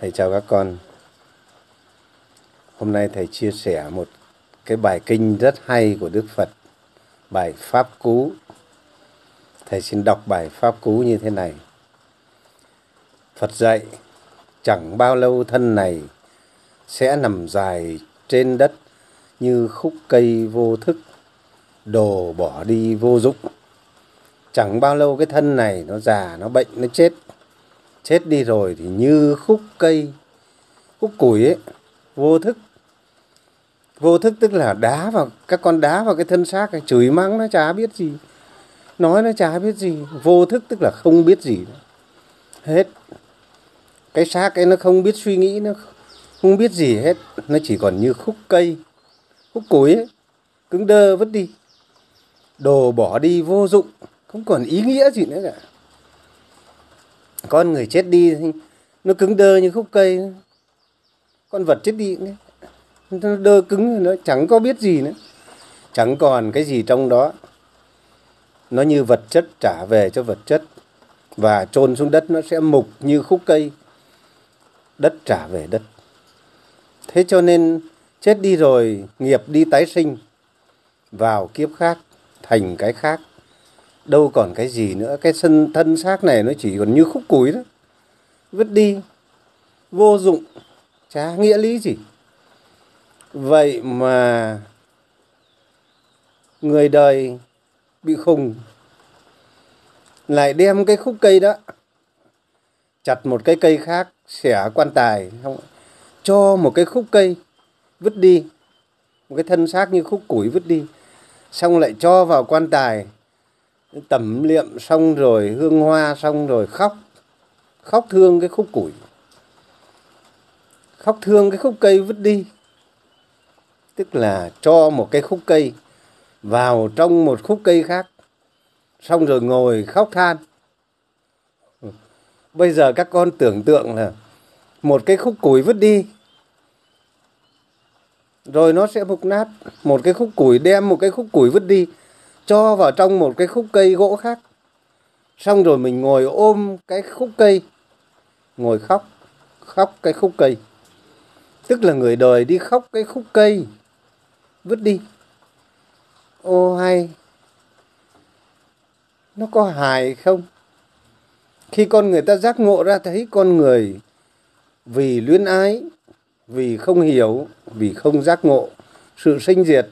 Thầy chào các con. Hôm nay thầy chia sẻ một cái bài kinh rất hay của Đức Phật, bài Pháp Cú. Thầy xin đọc bài Pháp Cú như thế này. Phật dạy, chẳng bao lâu thân này sẽ nằm dài trên đất như khúc cây vô thức, đồ bỏ đi vô dụng. Chẳng bao lâu cái thân này nó già, nó bệnh, nó chết chết đi rồi thì như khúc cây khúc củi ấy vô thức. Vô thức tức là đá vào các con đá vào cái thân xác ấy chửi mắng nó chả biết gì nói nó chả biết gì vô thức tức là không biết gì hết. Cái xác ấy nó không biết suy nghĩ nó không biết gì hết nó chỉ còn như khúc cây khúc củi ấy, cứng đơ vứt đi. Đồ bỏ đi vô dụng không còn ý nghĩa gì nữa cả con người chết đi nó cứng đơ như khúc cây. Con vật chết đi nó đơ cứng, nó chẳng có biết gì nữa. Chẳng còn cái gì trong đó. Nó như vật chất trả về cho vật chất và chôn xuống đất nó sẽ mục như khúc cây. Đất trả về đất. Thế cho nên chết đi rồi, nghiệp đi tái sinh vào kiếp khác, thành cái khác đâu còn cái gì nữa. Cái sân, thân xác này nó chỉ còn như khúc củi đó vứt đi. Vô dụng. Chả nghĩa lý gì. Vậy mà người đời bị khùng, lại đem cái khúc cây đó chặt một cái cây khác xẻ quan tài không cho một cái khúc cây vứt đi. Một cái thân xác như khúc củi vứt đi. Xong lại cho vào quan tài tẩm liệm xong rồi, hương hoa xong rồi, khóc. Khóc thương cái khúc củi. Khóc thương cái khúc cây vứt đi. Tức là cho một cái khúc cây vào trong một khúc cây khác. Xong rồi ngồi khóc than. Bây giờ các con tưởng tượng là một cái khúc củi vứt đi. Rồi nó sẽ mục nát. Một cái khúc củi đem một cái khúc củi vứt đi cho vào trong một cái khúc cây gỗ khác. Xong rồi mình ngồi ôm cái khúc cây, ngồi khóc khóc cái khúc cây. Tức là người đời đi khóc cái khúc cây, vứt đi. Ô hay, nó có hài không? Khi con người ta giác ngộ ra, thấy con người vì luyến ái, vì không hiểu, vì không giác ngộ, sự sinh diệt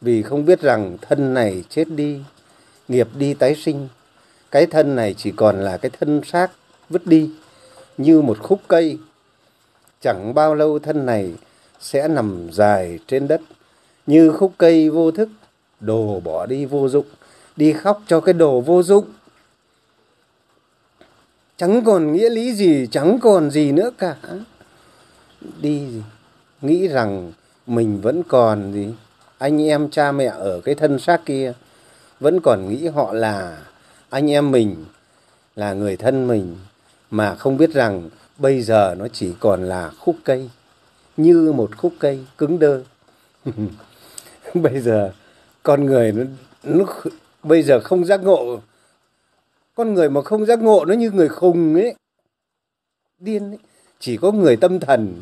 vì không biết rằng thân này chết đi, nghiệp đi tái sinh. Cái thân này chỉ còn là cái thân xác vứt đi, như một khúc cây. Chẳng bao lâu thân này sẽ nằm dài trên đất, như khúc cây vô thức. Đồ bỏ đi vô dụng, đi khóc cho cái đồ vô dụng. Chẳng còn nghĩa lý gì, chẳng còn gì nữa cả. Đi, nghĩ rằng mình vẫn còn gì anh em cha mẹ ở cái thân xác kia vẫn còn nghĩ họ là anh em mình là người thân mình mà không biết rằng bây giờ nó chỉ còn là khúc cây như một khúc cây cứng đơ. Bây giờ con người nó, nó bây giờ không giác ngộ con người mà không giác ngộ nó như người khùng ấy điên ấy. Chỉ có người tâm thần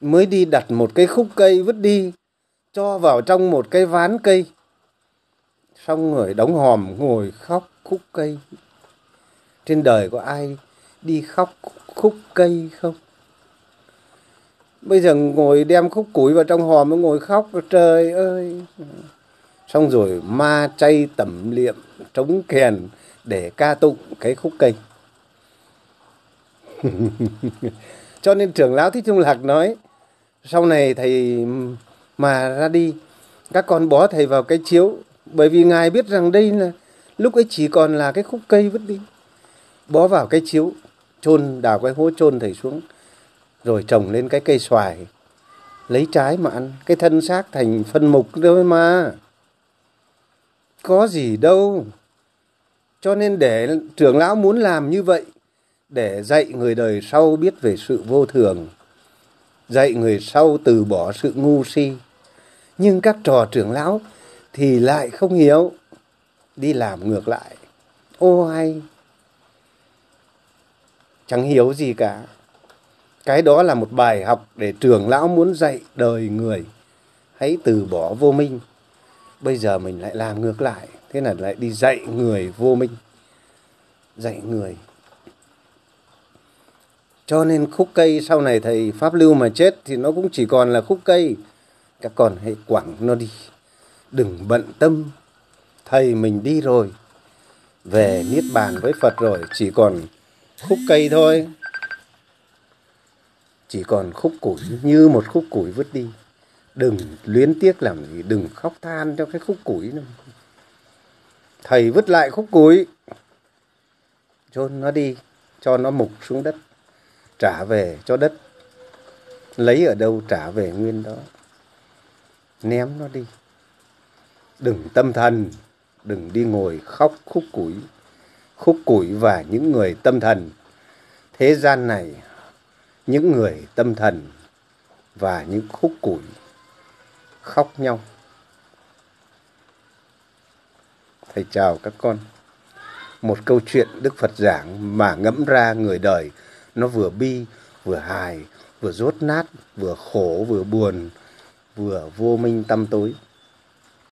mới đi đặt một cái khúc cây vứt đi cho vào trong một cái ván cây. Xong người đóng hòm ngồi khóc khúc cây. Trên đời có ai đi khóc khúc cây không? Bây giờ ngồi đem khúc củi vào trong hòm mới ngồi khóc. Trời ơi! Xong rồi ma chay tẩm liệm, trống kèn để ca tụng cái khúc cây. Cho nên trưởng lão thích trung lạc nói, sau này thầy mà ra đi. Các con bó thầy vào cái chiếu, bởi vì ngài biết rằng đây là, lúc ấy chỉ còn là cái khúc cây vứt đi. Bó vào cái chiếu, chôn, đào cái hố, chôn thầy xuống, rồi trồng lên cái cây xoài, lấy trái mà ăn. Cái thân xác thành phân mục thôi mà. Có gì đâu. Cho nên để trưởng lão muốn làm như vậy, để dạy người đời sau biết về sự vô thường, dạy người sau từ bỏ sự ngu si nhưng các trò trưởng lão thì lại không hiểu. Đi làm ngược lại. Ô hay. Chẳng hiểu gì cả. Cái đó là một bài học để trưởng lão muốn dạy đời người. Hãy từ bỏ vô minh. Bây giờ mình lại làm ngược lại. Thế là lại đi dạy người vô minh. Dạy người. Cho nên khúc cây sau này thầy pháp lưu mà chết thì nó cũng chỉ còn là khúc cây các con hãy quẳng nó đi. Đừng bận tâm. Thầy mình đi rồi. Về niết bàn với phật rồi, chỉ còn khúc cây thôi. Chỉ còn khúc củi, như một khúc củi vứt đi. Đừng luyến tiếc làm gì, đừng khóc than cho cái khúc củi nữa thầy vứt lại khúc củi. Chôn nó đi, cho nó mục xuống đất. Trả về cho đất. Lấy ở đâu, trả về nguyên đó ném nó đi. Đừng tâm thần, đừng đi ngồi khóc khúc củi khúc củi và những người tâm thần. Thế gian này, những người tâm thần và những khúc củi khóc nhau. Thầy chào các con. Một câu chuyện đức phật giảng mà ngẫm ra người đời, nó vừa bi, vừa hài, vừa rốt nát, vừa khổ, vừa buồn vừa vô minh tâm tối.